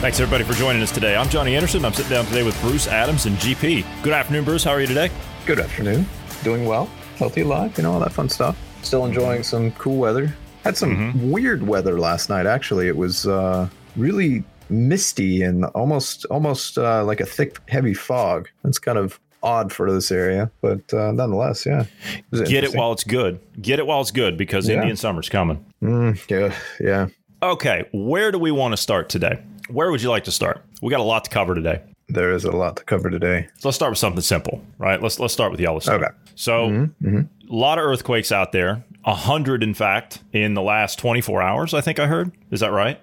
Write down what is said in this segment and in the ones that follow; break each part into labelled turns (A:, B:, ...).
A: Thanks everybody for joining us today. I'm Johnny Anderson. I'm sitting down today with Bruce Adams and GP. Good afternoon, Bruce. How are you today?
B: Good afternoon. Doing well. Healthy alive, you know, all that fun stuff. Still enjoying some cool weather. Had some
A: Mm-hmm.
B: weird weather last night, actually. It was uh, really misty and almost almost uh, like a thick, heavy fog. That's kind of odd for this area, but uh, nonetheless, yeah. It
A: Get it while it's good. Get it while it's good because
B: Yeah.
A: Indian summer's coming.
B: Mm, yeah, yeah.
A: Okay, where do we want to start today? Where would you like to start? We got a lot to cover today.
B: There is a lot to cover today.
A: So let's start with something simple, right? Let's let's start with Yellowstone.
B: Okay.
A: So
B: Mm-hmm,
A: a lot of earthquakes out there. A hundred, in fact, in the last 24 hours. I think I heard. Is that right?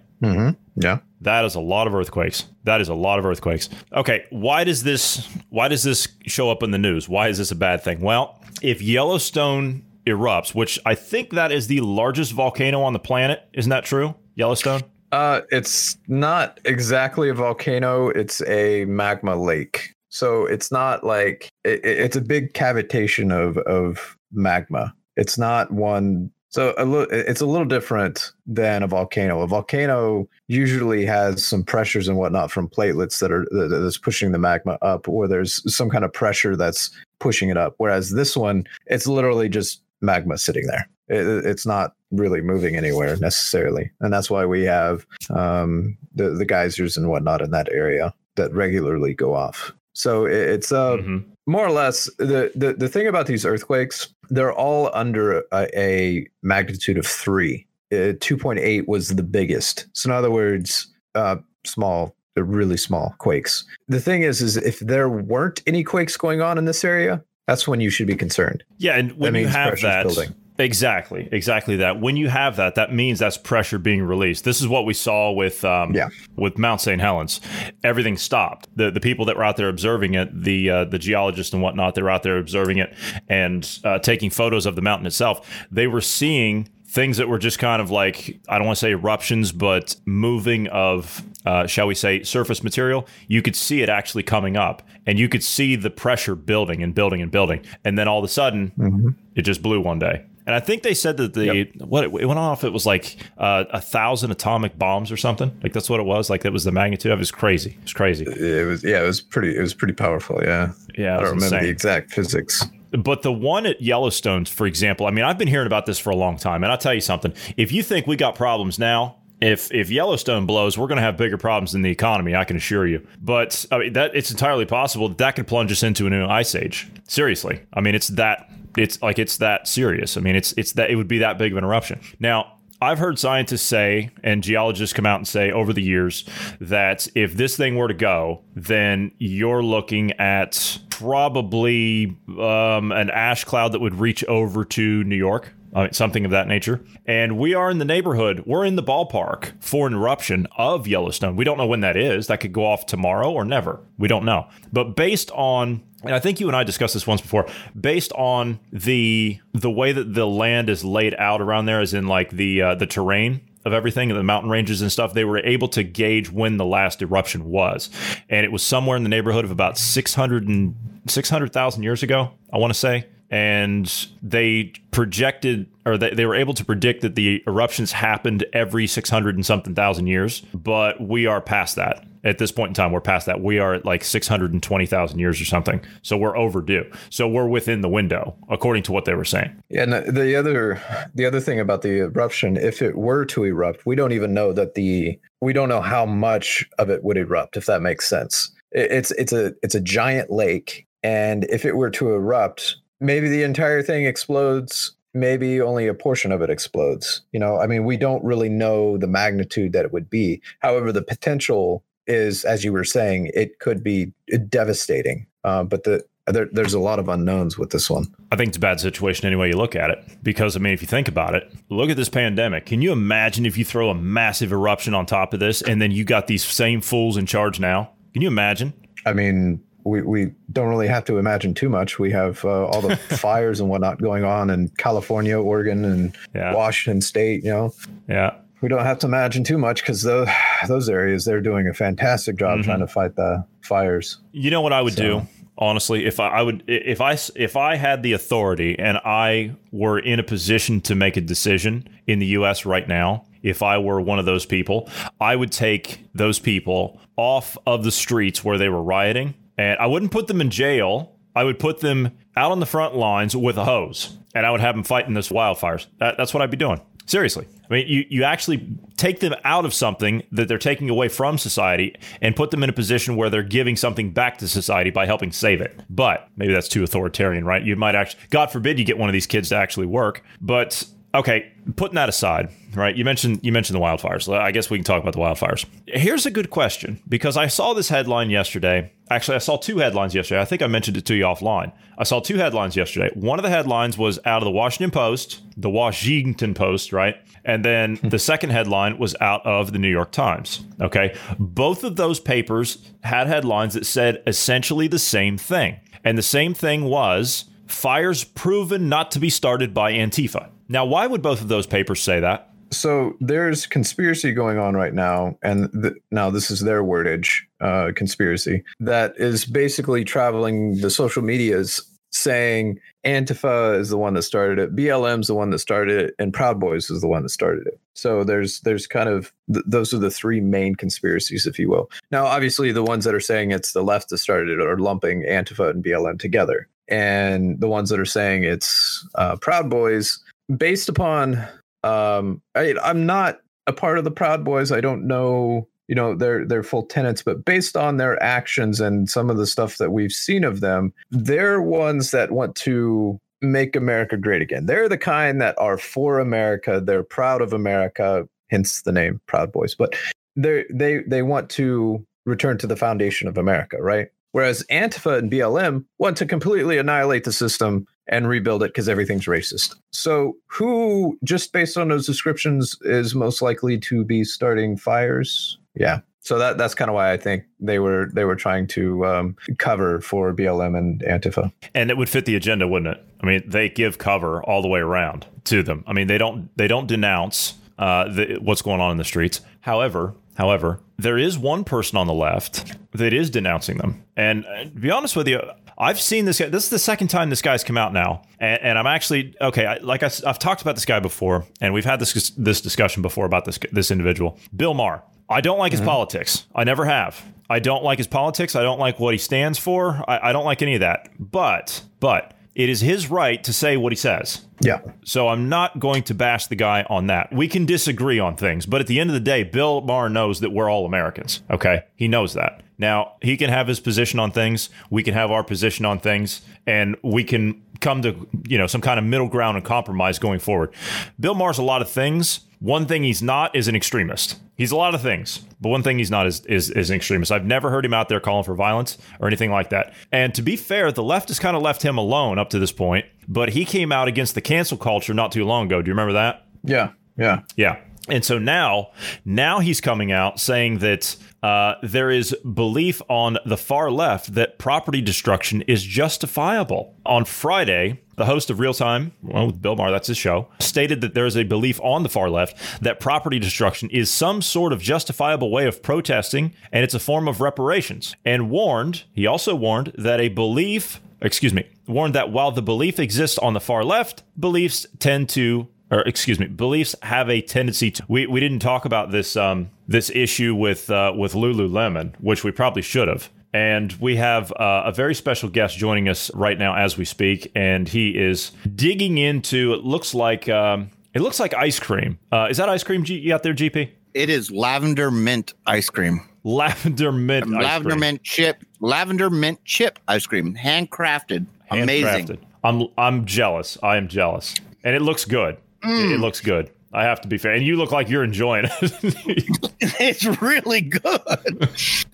B: Yeah.
A: That is a lot of earthquakes. That is a lot of earthquakes. Okay, why does this why does this show up in the news? Why is this a bad thing? Well, if Yellowstone erupts, which I think that is the largest volcano on the planet, isn't that true? Yellowstone?
B: Uh, it's not exactly a volcano. It's a magma lake. So it's not like it, it- it's a big cavitation of of magma. It's not one. So a it's a little different than a volcano. A volcano usually has some pressures and whatnot from platelets that are that's pushing the magma up, or there's some kind of pressure that's pushing it up. Whereas this one, it's literally just magma sitting there. It, it's not really moving anywhere necessarily, and that's why we have um, the the geysers and whatnot in that area that regularly go off. So it, it's uh,
A: Mhm.
B: more or less the, the the thing about these earthquakes they're all under a, a magnitude of three uh, 2.8 was the biggest so in other words uh small they're really small quakes the thing is is if there weren't any quakes going on in this area that's when you should be concerned
A: Yeah, and when you have that,
B: building.
A: Exactly, exactly that. When you have that, that means that's pressure being released. This is what we saw with um,
B: Yeah.
A: with Mount St. Helens. Everything stopped. The the people that were out there observing it, the uh, the geologists and whatnot, they were out there observing it and uh, taking photos of the mountain itself. They were seeing things that were just kind of like I don't want to say eruptions, but moving of uh, shall we say surface material. You could see it actually coming up, and you could see the pressure building and building and building, and then all of a sudden
B: Mm-hmm.
A: it just blew one day. And I think they said that the what it, it went off. It was like uh, a thousand atomic bombs or something. Like that's what it was. Like that was the magnitude of it. It was crazy. It was crazy.
B: it was yeah it was pretty it was pretty powerful yeah
A: Yeah,
B: i don't remember
A: insane.
B: the exact physics
A: But the one at Yellowstone, for example, I mean, I've been hearing about this for a long time, and I'll tell you something. If you think we got problems now, if if Yellowstone blows, we're going to have bigger problems in the economy. I can assure you. But I mean, that it's entirely possible that, that could plunge us into a new ice age. Seriously, I mean, it's that it's like it's that serious. I mean, it's it's that it would be that big of an eruption. Now, I've heard scientists say and geologists come out and say over the years that if this thing were to go, then you're looking at probably um, an ash cloud that would reach over to New York. Uh, something of that nature. And we are in the neighborhood. We're in the ballpark for an eruption of Yellowstone. We don't know when that is. That could go off tomorrow or never. We don't know. But based on and I think you and I discussed this once before, based on the the way that the land is laid out around there, as in like the uh, the terrain of everything, the mountain ranges and stuff, they were able to gauge when the last eruption was, and it was somewhere in the neighborhood of about 600 and 600,000 years ago, I want to say. And they projected, or they, they were able to predict that the eruptions happened every 600 and something thousand years, but we are past that at this point in time, we're past that. We are at like 620,000 years or something. So we're overdue. So we're within the window, according to what they were saying.
B: Yeah, and the other the other thing about the eruption, if it were to erupt, we don't even know that the we don't know how much of it would erupt, if that makes sense. It's it's a it's a giant lake, and if it were to erupt, maybe the entire thing explodes. Maybe only a portion of it explodes. You know, I mean, we don't really know the magnitude that it would be. However, the potential is, as you were saying, it could be devastating. Uh, but the there, there's a lot of unknowns with this one.
A: I think it's a bad situation any way you look at it. Because, I mean, if you think about it, look at this pandemic. Can you imagine if you throw a massive eruption on top of this and then you got these same fools in charge now? Can you imagine?
B: I mean, we, we don't really have to imagine too much. We have uh, all the fires and whatnot going on in California, Oregon, and
A: Yeah.
B: Washington State. You know,
A: Yeah.
B: We don't have to imagine too much because those those areas they're doing a fantastic job
A: Mhm.
B: trying to fight the fires.
A: You know what I would
B: So-
A: do? Honestly, if I, I would, if I, if I had the authority and I were in a position to make a decision in the U.S. right now, if I were one of those people, I would take those people off of the streets where they were rioting, and I wouldn't put them in jail. I would put them out on the front lines with a hose, and I would have them fighting this wildfires. That, that's what I'd be doing. Seriously. I mean, you, you actually take them out of something that they're taking away from society and put them in a position where they're giving something back to society by helping save it. But maybe that's too authoritarian, right? You might actually, God forbid, you get one of these kids to actually work. But okay, putting that aside, right? You mentioned you mentioned the wildfires. I guess we can talk about the wildfires. Here's a good question because I saw this headline yesterday. Actually, I saw two headlines yesterday. I think I mentioned it to you offline. I saw two headlines yesterday. One of the headlines was out of the Washington Post, the Washington Post, right? And then hmm. the second headline was out of the New York Times. Okay. Both of those papers had headlines that said essentially the same thing. And the same thing was fires proven not to be started by Antifa. Now, why would both of those papers say that?
B: So there's conspiracy going on right now, and now this is their wordage, uh, conspiracy that is basically traveling the social medias saying Antifa is the one that started it, BLM's the one that started it, and Proud Boys is the one that started it. So there's there's kind of th- those are the three main conspiracies, if you will. Now, obviously, the ones that are saying it's the left that started it are lumping Antifa and BLM together, and the ones that are saying it's uh, Proud Boys, based upon um, I, I'm not a part of the Proud Boys. I don't know, you know, their their full tenets, but based on their actions and some of the stuff that we've seen of them, they're ones that want to make America great again. They're the kind that are for America. They're proud of America, hence the name Proud Boys. But they they they want to return to the foundation of America, right? Whereas Antifa and BLM want to completely annihilate the system and rebuild it because everything's racist. So, who, just based on those descriptions, is most likely to be starting fires? Yeah. So that that's kind of why I think they were they were trying to um, cover for BLM and Antifa.
A: And it would fit the agenda, wouldn't it? I mean, they give cover all the way around to them. I mean, they don't they don't denounce uh, the, what's going on in the streets. However, however, there is one person on the left that is denouncing them. And uh, to be honest with you, I've seen this guy. This is the second time this guy's come out now, and, and I'm actually okay. I, like I, have talked about this guy before, and we've had this this discussion before about this this individual, Bill Maher. I don't like his mm-hmm. politics. I never have. I don't like his politics. I don't like what he stands for. I, I don't like any of that. But but it is his right to say what he says.
B: Yeah.
A: So I'm not going to bash the guy on that. We can disagree on things, but at the end of the day, Bill Maher knows that we're all Americans. Okay, he knows that. Now he can have his position on things. We can have our position on things, and we can come to you know some kind of middle ground and compromise going forward. Bill Maher's a lot of things. One thing he's not is an extremist. He's a lot of things, but one thing he's not is, is is an extremist. I've never heard him out there calling for violence or anything like that. And to be fair, the left has kind of left him alone up to this point. But he came out against the cancel culture not too long ago. Do you remember that?
B: Yeah. Yeah.
A: Yeah. And so now, now he's coming out saying that uh, there is belief on the far left that property destruction is justifiable. On Friday, the host of Real Time, well, with Bill Maher, that's his show, stated that there is a belief on the far left that property destruction is some sort of justifiable way of protesting and it's a form of reparations. And warned, he also warned that a belief, excuse me, warned that while the belief exists on the far left, beliefs tend to or excuse me, beliefs have a tendency to. We, we didn't talk about this um, this issue with uh, with Lululemon, which we probably should have. And we have uh, a very special guest joining us right now as we speak, and he is digging into. It looks like um, it looks like ice cream. Uh, is that ice cream G- you out there, GP?
C: It is lavender mint ice cream.
A: Lavender mint. ice
C: lavender
A: cream.
C: mint chip. Lavender mint chip ice cream. Handcrafted. Amazing.
A: Handcrafted. I'm I'm jealous. I am jealous, and it looks good. It, it looks good. I have to be fair. And you look like you're enjoying it.
C: it's really good.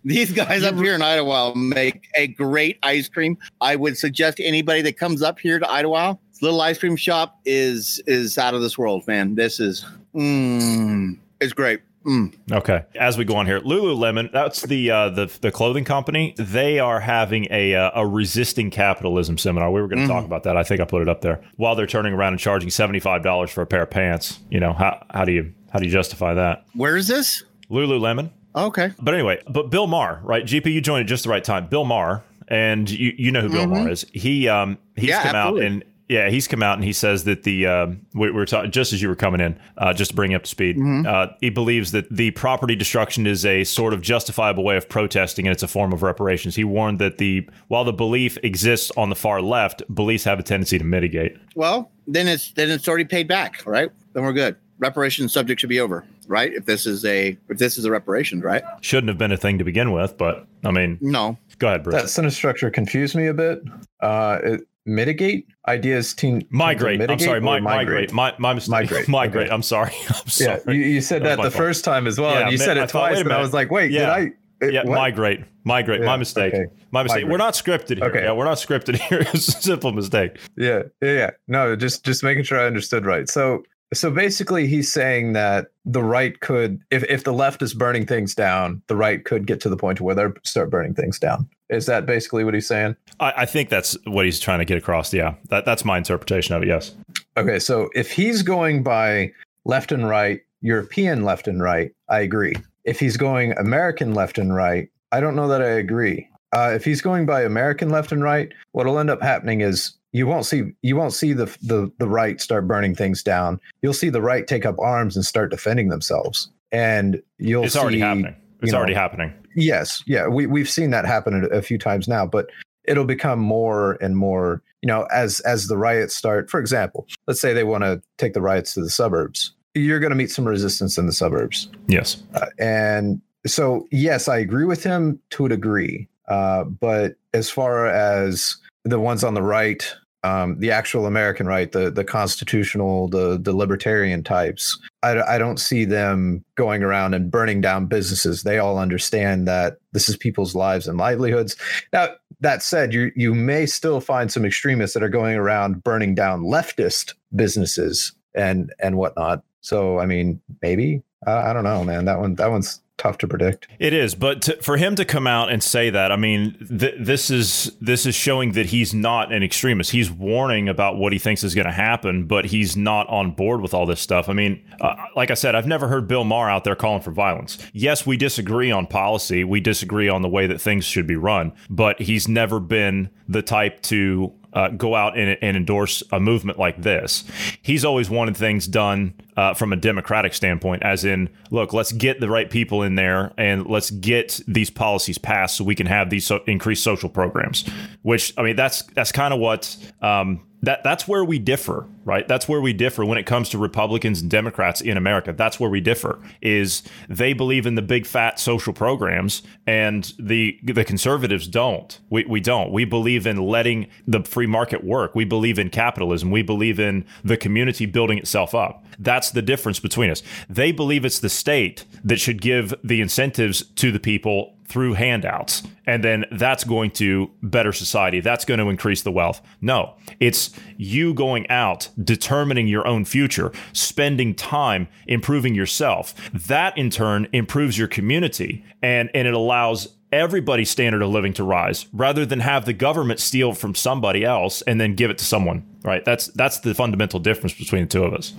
C: These guys up here in Idyllwild make a great ice cream. I would suggest anybody that comes up here to Idyllwild, this little ice cream shop is is out of this world, man. This is mm, it's great. Mm.
A: Okay. As we go on here, Lululemon, that's the uh, the the clothing company. They are having a uh, a resisting capitalism seminar. We were going to
C: Mhm.
A: talk about that. I think I put it up there. While they're turning around and charging seventy five dollars for a pair of pants, you know how how do you how do you justify that?
C: Where is this?
A: Lululemon.
C: Okay.
A: But anyway, but Bill Maher, right? GP, you joined at just the right time. Bill Maher, and you you know who Bill
C: Mhm.
A: Maher is. He um he's
C: Yeah,
A: come
C: absolutely.
A: out and yeah, he's come out and he says that the um, we, we were talking just as you were coming in, uh, just to bring you up to speed.
C: Mm-hmm.
A: Uh, he believes that the property destruction is a sort of justifiable way of protesting, and it's a form of reparations. He warned that the while the belief exists on the far left, beliefs have a tendency to mitigate.
C: Well, then it's then it's already paid back, right? Then we're good. Reparation subject should be over, right? If this is a if this is a reparation, right?
A: Shouldn't have been a thing to begin with, but I mean,
C: No.
A: go ahead, Bruce.
B: That sentence structure confused me a bit. Uh, it, mitigate ideas teen
A: Migrate.
B: to
A: I'm sorry.
B: or
A: Mi- migrate. My, my mistake.
B: Migrate.
A: Migrate.
B: Okay.
A: I'm sorry. I'm
B: Yeah, you, you said
A: That
B: that, the
A: fault.
B: first time as well,
A: Yeah,
B: and you
A: man,
B: said it
A: thought, wait
B: twice,
A: a
B: and I was like, "Wait,
A: Yeah.
B: did I?" it-
A: yeah,
B: what?
A: migrate. Migrate.
B: Yeah,
A: my mistake.
B: okay.
A: My mistake.
B: Migrate.
A: We're not scripted here.
B: Okay.
A: Yeah, we're not scripted here. It's a simple mistake.
B: Yeah, yeah, yeah. No, just just making sure I understood right. So so basically he's saying that the right could if if the left is burning things down, the right could get to the point where they start burning things down. Is that basically what he's saying?
A: I, I think that's what he's trying to get across. Yeah, that, that's my interpretation of it. Yes.
B: Okay, so if he's going by left and right, European left and right, I agree. If he's going American left and right, I don't know that I agree. Uh, if he's going by American left and right, what'll end up happening is you won't see you won't see the the the right start burning things down. You'll see the right take up arms and start defending themselves, and you'll
A: It's already happening. It's
B: you know,
A: already happening.
B: Yes, yeah, we we've seen that happen a, a few times now, but it'll become more and more, you know, as as the riots start. For example, let's say they want to take the riots to the suburbs. You're going to meet some resistance in the suburbs,
A: Yes.
B: uh, and so yes, I agree with him to a degree. Uh, but as far as the ones on the right, um, the actual American right, the the constitutional, the the libertarian types, I, I don't see them going around and burning down businesses. They all understand that this is people's lives and livelihoods. Now, that said, you you may still find some extremists that are going around burning down leftist businesses and and whatnot. So, I mean, maybe uh, I don't know, man. That one that one's tough to predict.
A: It is, but to, for him to come out and say that, I mean, th- this is this is showing that he's not an extremist. He's warning about what he thinks is going to happen, but he's not on board with all this stuff. I mean, uh, like I said, I've never heard Bill Maher out there calling for violence. Yes, we disagree on policy, we disagree on the way that things should be run, but he's never been the type to uh, go out and, and endorse a movement like this. He's always wanted things done uh, from a democratic standpoint, as in, look, let's get the right people in there and let's get these policies passed so we can have these so- increased social programs. Which I mean, that's that's kind of what um, that that's where we differ, right? That's where we differ when it comes to Republicans and Democrats in America. That's where we differ. Is they believe in the big fat social programs, and the the conservatives don't. We we don't. We believe in letting the free market work. We believe in capitalism. We believe in the community building itself up. That's the difference between us. They believe it's the state that should give the incentives to the people through handouts. And then that's going to better society. That's going to increase the wealth. No, it's you going out, determining your own future, spending time improving yourself. That in turn improves your community and, and it allows everybody's standard of living to rise rather than have the government steal from somebody else and then give it to someone. Right. That's that's the fundamental difference between the two of us.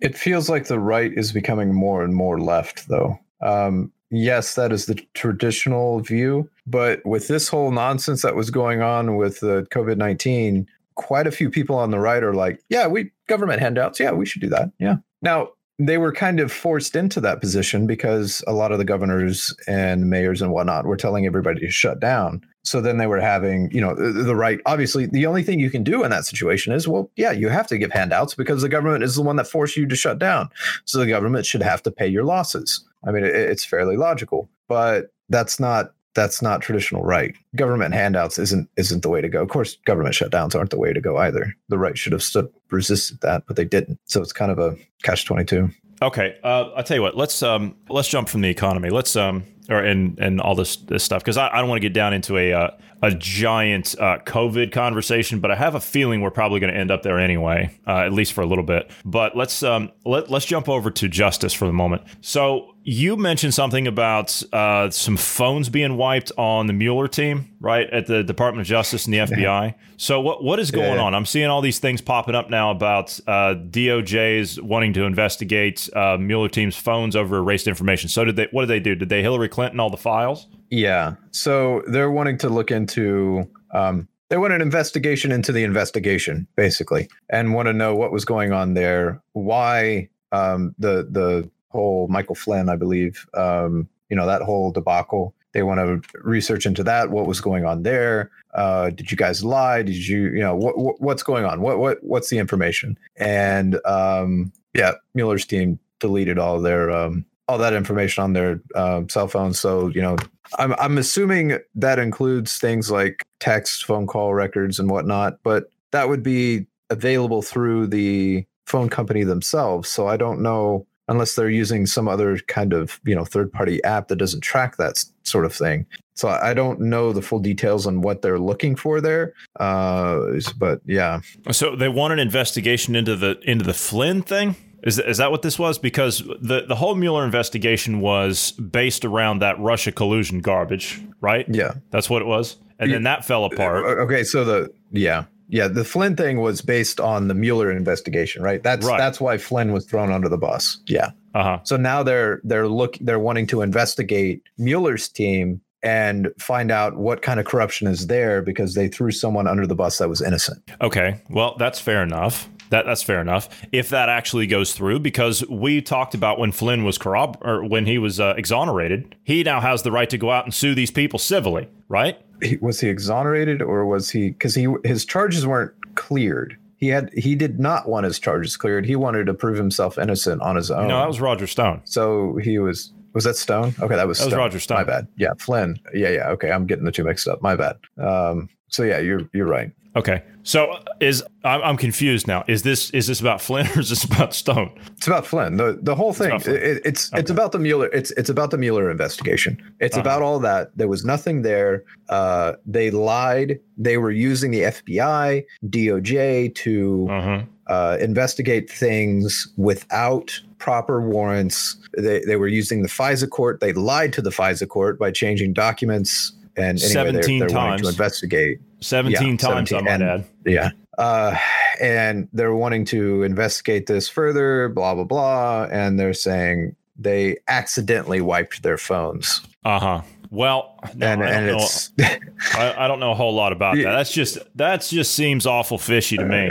B: It feels like the right is becoming more and more left, though. Um, yes, that is the traditional view, but with this whole nonsense that was going on with the COVID nineteen, quite a few people on the right are like, "Yeah, we government handouts. Yeah, we should do that. Yeah." Now they were kind of forced into that position because a lot of the governors and mayors and whatnot were telling everybody to shut down. So then they were having, you know, the right. Obviously, the only thing you can do in that situation is, well, yeah, you have to give handouts because the government is the one that forced you to shut down. So the government should have to pay your losses. I mean, it, it's fairly logical, but that's not that's not traditional right. Government handouts isn't isn't the way to go. Of course, government shutdowns aren't the way to go either. The right should have stood resisted that, but they didn't. So it's kind of a catch twenty two.
A: Okay, uh, I'll tell you what. Let's um, let's jump from the economy. Let's um, or and and all this this stuff because I, I don't want to get down into a uh, a giant uh, COVID conversation, but I have a feeling we're probably going to end up there anyway, uh, at least for a little bit. But let's um, let let's jump over to justice for the moment. So you mentioned something about uh, some phones being wiped on the Mueller team, right, at the Department of Justice and the FBI. So what what is going
B: Yeah.
A: on? I'm seeing all these things popping up now about uh, DOJ's wanting to investigate uh, Mueller team's phones over erased information. So did they? What did they do? Did they Hillary Clinton all the files?
B: Yeah. So they're wanting to look into um they want an investigation into the investigation, basically, and want to know what was going on there, why um the the whole Michael Flynn, I believe, um, you know, that whole debacle. They want to research into that, what was going on there. Uh, did you guys lie? Did you, you know, what, what what's going on? What what what's the information? And um, yeah, Mueller's team deleted all their um, all that information on their um, cell phones. So you know, I'm I'm assuming that includes things like text, phone call records, and whatnot. But that would be available through the phone company themselves. So I don't know unless they're using some other kind of you know third party app that doesn't track that sort of thing. So I don't know the full details on what they're looking for there. Uh, but yeah,
A: So they want an investigation into the into the Flynn thing. Is, is that what this was? Because the, the whole Mueller investigation was based around that Russia collusion garbage, right?
B: yeah.
A: That's what it was. And then that fell apart.
B: Uh, Okay, so the yeah. Yeah, the Flynn thing was based on the Mueller investigation, right? That's
A: Right.
B: that's why Flynn was thrown under the bus. Yeah.
A: Uh huh.
B: So now they're they're look they're wanting to investigate Mueller's team and find out what kind of corruption is there because they threw someone under the bus that was innocent.
A: Okay. Well, that's fair enough. That that's fair enough. If that actually goes through, because we talked about when Flynn was corrob or when he was uh, exonerated, he now has the right to go out and sue these people civilly, right?
B: He, was he exonerated or was he because he his charges weren't cleared. He had he did not want his charges cleared. He wanted to prove himself innocent on his own.
A: No, that was Roger Stone.
B: So he was was that Stone? Okay, that was
A: That was Roger Stone.
B: My bad. Yeah, Flynn. Yeah, yeah. Okay, I'm getting the two mixed up. My bad. Um, so yeah, you're you're right.
A: Okay. So is I'm, I'm confused now. Is this is this about Flynn or is this about Stone?
B: It's about Flynn. The the whole thing.
A: Flynn.
B: it- it's it's about the Mueller. It's it's about the Mueller investigation. It's
A: Uh-huh.
B: about all that. There was nothing there. Uh, they lied. They were using the FBI, DOJ to
A: Uh-huh.
B: uh, investigate things without proper warrants. They, they were using the FISA court. They lied to the FISA court by changing documents. And anyway, they're,
A: 17
B: they're
A: times.
B: to investigate.
A: 17
B: Yeah,
A: times,
B: 17,
A: I might
B: and-
A: add.
B: Yeah. Uh, and they're wanting to investigate this further, blah, blah, blah. And they're saying they accidentally wiped their phones.
A: Uh-huh. Well, no,
B: and
A: I, don't know,
B: it's
A: I, I don't know a whole lot about that. That's just that just seems awful fishy to me.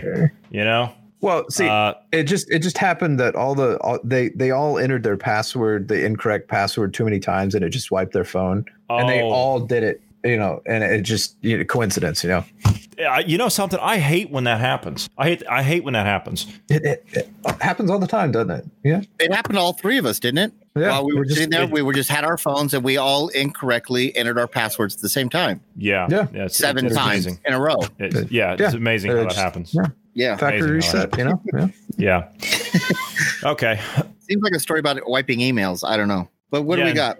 A: You know?
B: well, see,
A: Uh,
B: it just it just happened that all the all, they they all entered their password, the incorrect password, too many times, and it just wiped their phone. And they
A: oh,
B: all did it, you know, and it just you know, coincidence, you know.
A: You know something? I hate when that happens. I hate I hate when that happens.
B: It, it, it happens all the time, doesn't it? Yeah.
C: It happened to all three of us, didn't it?
B: Yeah.
C: While we were
B: just-
C: sitting there,
B: it-
C: we were just had our phones and we all incorrectly entered our passwords at the same time,
A: Yeah.
B: Yeah.
A: it's,
C: seven
A: it's
C: times
A: amazing.
C: in a row.
A: It's, yeah, it's
B: Yeah.
A: amazing how that happens.
B: yeah.
C: Yeah,
B: factory
A: Amazing
B: reset, you know. Yeah.
A: Yeah. okay.
C: seems like a story about wiping emails. I don't know, but what do we got?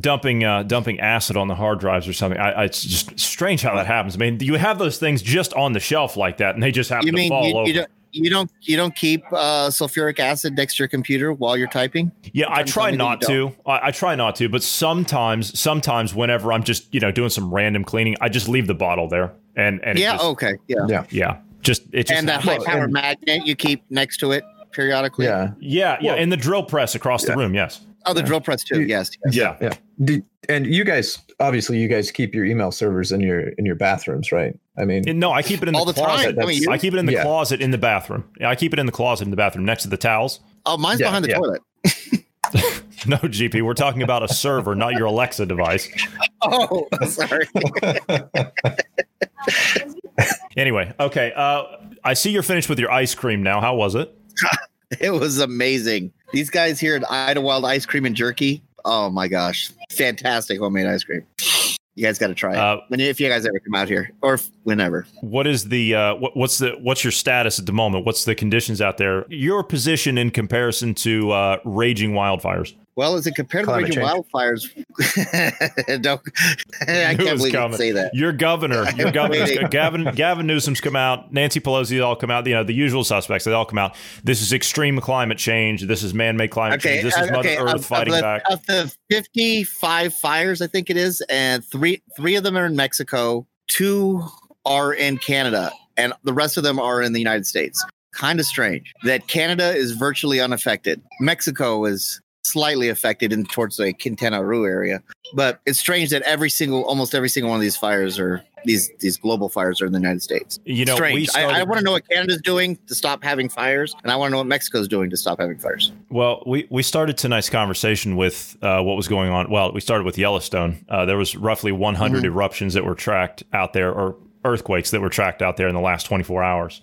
A: Dumping uh, dumping acid on the hard drives or something. I, I, it's just strange how that happens. I mean, you have those things just on the shelf like that, and they just happen
C: You
A: to
C: mean
A: fall
C: you,
A: over.
C: you don't you don't you don't keep uh, sulfuric acid next to your computer while you're typing?
A: Yeah, I try
C: tell me that
A: not to. I, I try not to, but sometimes, sometimes whenever I'm just you know doing some random cleaning, I just leave the bottle there, and and
C: yeah.
A: just,
C: okay. Yeah.
A: yeah, just it just
C: and that
A: happens.
C: high powered
B: and-
C: magnet you keep next to it periodically.
B: Yeah.
A: yeah, yeah,
B: Well-
A: and the drill press across the room. Yes,
C: Oh, the drill press too. Yes. yes.
A: yeah,
B: Yeah. Do, and you guys obviously you guys keep your email servers in your in your bathrooms, right? I mean,
A: And no, I keep it in
C: All
A: the
C: the time.
A: closet.
C: I mean,
A: I keep it in the
B: Yeah.
A: closet in the bathroom. I keep it in the closet in the bathroom next to the towels.
C: Oh, mine's
B: Yeah,
C: behind the
B: yeah.
C: toilet.
A: No, GP, we're talking about a server, not your Alexa device.
C: Oh, sorry.
A: Anyway, okay. Uh, I see you're finished with your ice cream now. How was it?
C: it was amazing. These guys here at Idyllwild Ice Cream and Jerky. Oh my gosh, fantastic homemade ice cream. You guys got to try it
A: Uh,
C: if you guys ever come out here or if- whenever.
A: What is the uh, what, what's the what's your status at the moment? What's the conditions out there? Your position in comparison to uh, raging wildfires.
C: Well, as it compared to the raging wildfires, don't, I can't believe you
A: coming.
C: say that.
A: Your governor, your governor, Gavin Gavin Newsom's come out. Nancy Pelosi, all come out. You know the usual suspects. They all come out. This is extreme climate change. This is man-made climate
C: Okay,
A: change. This is
C: uh,
A: Mother
C: okay.
A: Earth
C: of,
A: fighting
C: of the,
A: back.
C: Of the fifty-five fires, I think it is, and three three of them are in Mexico, two are in Canada, and the rest of them are in the United States. Kind of strange that Canada is virtually unaffected. Mexico is slightly affected in towards the Quintana Roo area, but it's strange that every single, almost every single one of these fires are these these global fires are in the United States.
A: You know,
C: strange. I, I want to know what Canada's doing to stop having fires, and I want to know what Mexico's doing to stop having fires.
A: Well, we, we started tonight's conversation with uh, what was going on. Well, we started with Yellowstone. Uh, there was roughly 100
C: Mhm.
A: eruptions that were tracked out there, or earthquakes that were tracked out there in the last 24 hours.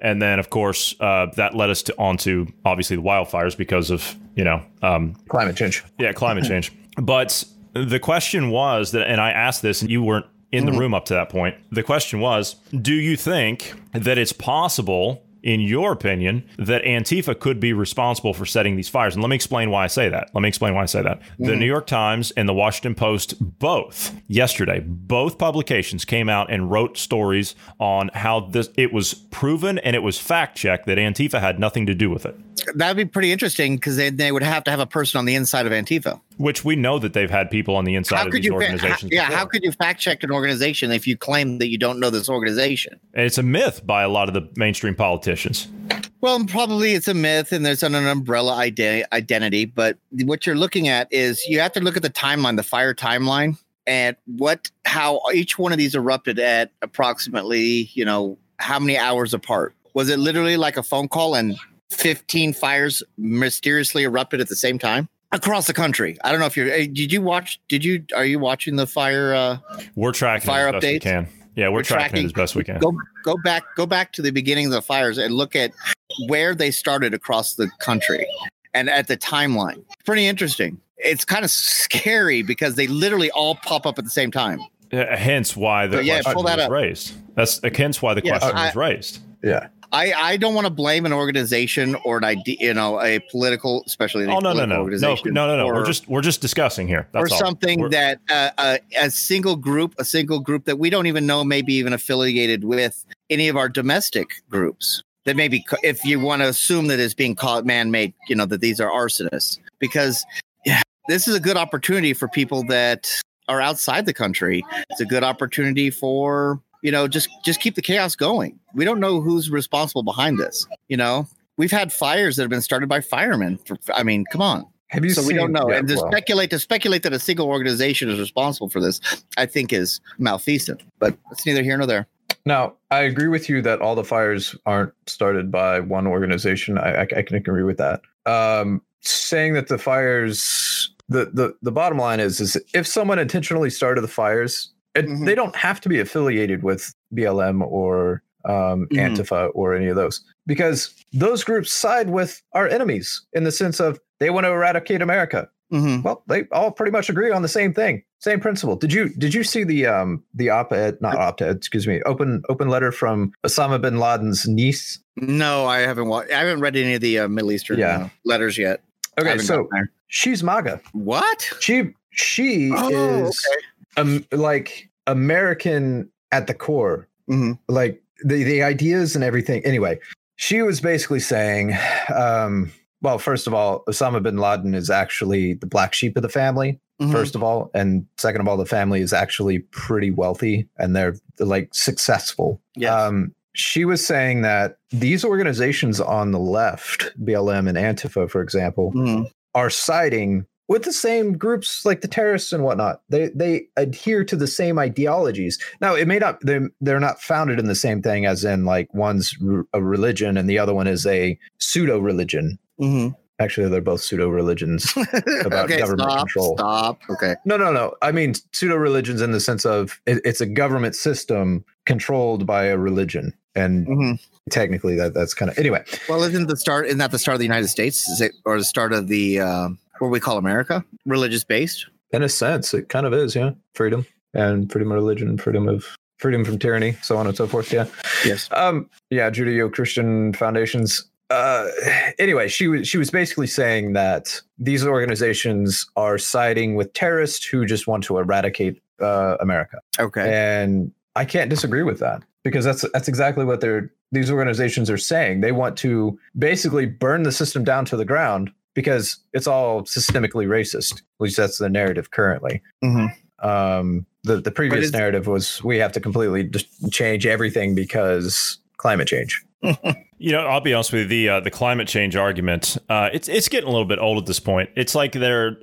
A: And then, of course, uh, that led us to onto obviously the wildfires because of you know um,
B: Climate change.
A: yeah climate change. But the question was that, and I asked this, and you weren't in the room up to that point. The question was, do you think that it's possible? In your opinion, that Antifa could be responsible for setting these fires. And let me explain why I say that. Let me explain why I say that. The mm-hmm. New York Times and the Washington Post, both yesterday, both publications came out and wrote stories on how this it was proven and it was fact checked that Antifa had nothing to do with it.
C: That'd be pretty interesting because they, they would have to have a person on the inside of Antifa.
A: Which we know that they've had people on the inside of these
C: you?
A: organizations.
C: how- yeah,
A: before.
C: how could you fact check an organization if you claim that you don't know this organization?
A: And it's a myth by a lot of the mainstream politicians.
C: Well, probably it's a myth, and there's an, an umbrella ide- identity. But what you're looking at is you have to look at the timeline, the fire timeline, and what how each one of these erupted at approximately, you know, how many hours apart. Was it literally like a phone call and 15 fires mysteriously erupted at the same time across the country? I don't know if you're. Did you watch? Did you? Are you watching the fire? Uh,
A: We're tracking
C: Fire
A: it as best we
C: updates?
A: can. Yeah, we're,
C: We're
A: tracking,
C: tracking-
A: it as best we can.
C: go go back go back to the beginning of the fires and look at where they started across the country and at the timeline pretty interesting it's kind of scary because they literally all pop up at the same time
A: Uh, hence why the
C: But yeah,
A: question
C: pull that
A: was
C: up.
A: raised. That's uh, hence why the
C: Yeah,
A: question
C: I-
A: was raised.
B: Yeah.
C: I i don't want to blame an organization or an idea you know a political especially a
A: Oh no no no no
C: organization
A: no no no.
C: or-
A: We're just we're just discussing here. That's
C: or
A: all.
C: something
A: We're-
C: that uh, uh, a single group, a single group that we don't even know, maybe even affiliated with any of our domestic groups. That maybe, if you want to assume that it's being called man-made, you know that these are arsonists, because yeah, this is a good opportunity for people that are outside the country. It's a good opportunity for you know just just keep the chaos going. We don't know who's responsible behind this. You know, we've had fires that have been started by firemen. For, I mean, come on
B: Have you
C: so
B: seen,
C: we don't know. and to
B: well,
C: speculate to speculate that a single organization is responsible for this, I think is malfeasant. But it's neither here nor there.
B: Now, I agree with you that all the fires aren't started by one organization. I, I, I can agree with that. Um, saying that the fires, the, the the bottom line is, is if someone intentionally started the fires, it,
C: Mhm.
B: they don't have to be affiliated with BLM or um,
C: Mhm.
B: Antifa or any of those, because those groups side with our enemies in the sense of they want to eradicate America.
C: Mm-hmm.
B: Well, they all pretty much agree on the same thing, same principle. Did you did you see the um the op-ed, not op-ed, excuse me, open open letter from Osama bin Laden's niece?
C: No, I haven't. Wa- I haven't read any of the uh, Middle Eastern
B: Yeah.
C: uh, letters yet.
B: Okay, so she's MAGA.
C: what?
B: She she
C: Oh,
B: is um, like American at the core.
C: hmm
B: Like the the ideas and everything. Anyway, she was basically saying, um, well, first of all, Osama bin Laden is actually the black sheep of the family.
C: Mm-hmm.
B: first of all and second of all the family is actually pretty wealthy and they're, they're like successful
C: Yes.
B: um she was saying that these organizations on the left blm and antifa for example
C: Mhm.
B: are siding with the same groups like the terrorists and whatnot they they adhere to the same ideologies now it may not they're, they're not founded in the same thing as in like one's a religion and the other one is a pseudo religion
C: Mhm.
B: actually they're both pseudo religions About
C: okay,
B: government
C: stop,
B: control.
C: Stop. Okay.
B: No, no, no. I mean pseudo religions in the sense of it, it's a government system controlled by a religion, and
C: hmm
B: technically that that's kind of anyway.
C: Well, isn't the start? Isn't that the start of the United States? Is it or the start of the uh, what we call America? Religious based.
B: In a sense, it kind of is, yeah, freedom. and freedom of religion, freedom of freedom from tyranny, so on and so forth. Yeah.
C: Yes.
B: Um. Yeah. Judeo-Christian foundations. Uh. Anyway, she was she was basically saying that these organizations are siding with terrorists who just want to eradicate uh, America,
C: Okay.
B: and I can't disagree with that because that's that's exactly what they're these organizations are saying. They want to basically burn the system down to the ground because it's all systemically racist. At least that's the narrative currently.
C: Mhm.
B: Um, the the previous narrative was we have to completely just change everything because climate change.
A: You know, I'll be honest with you. The uh, the climate change argument, uh, it's it's getting a little bit old at this point. It's like they're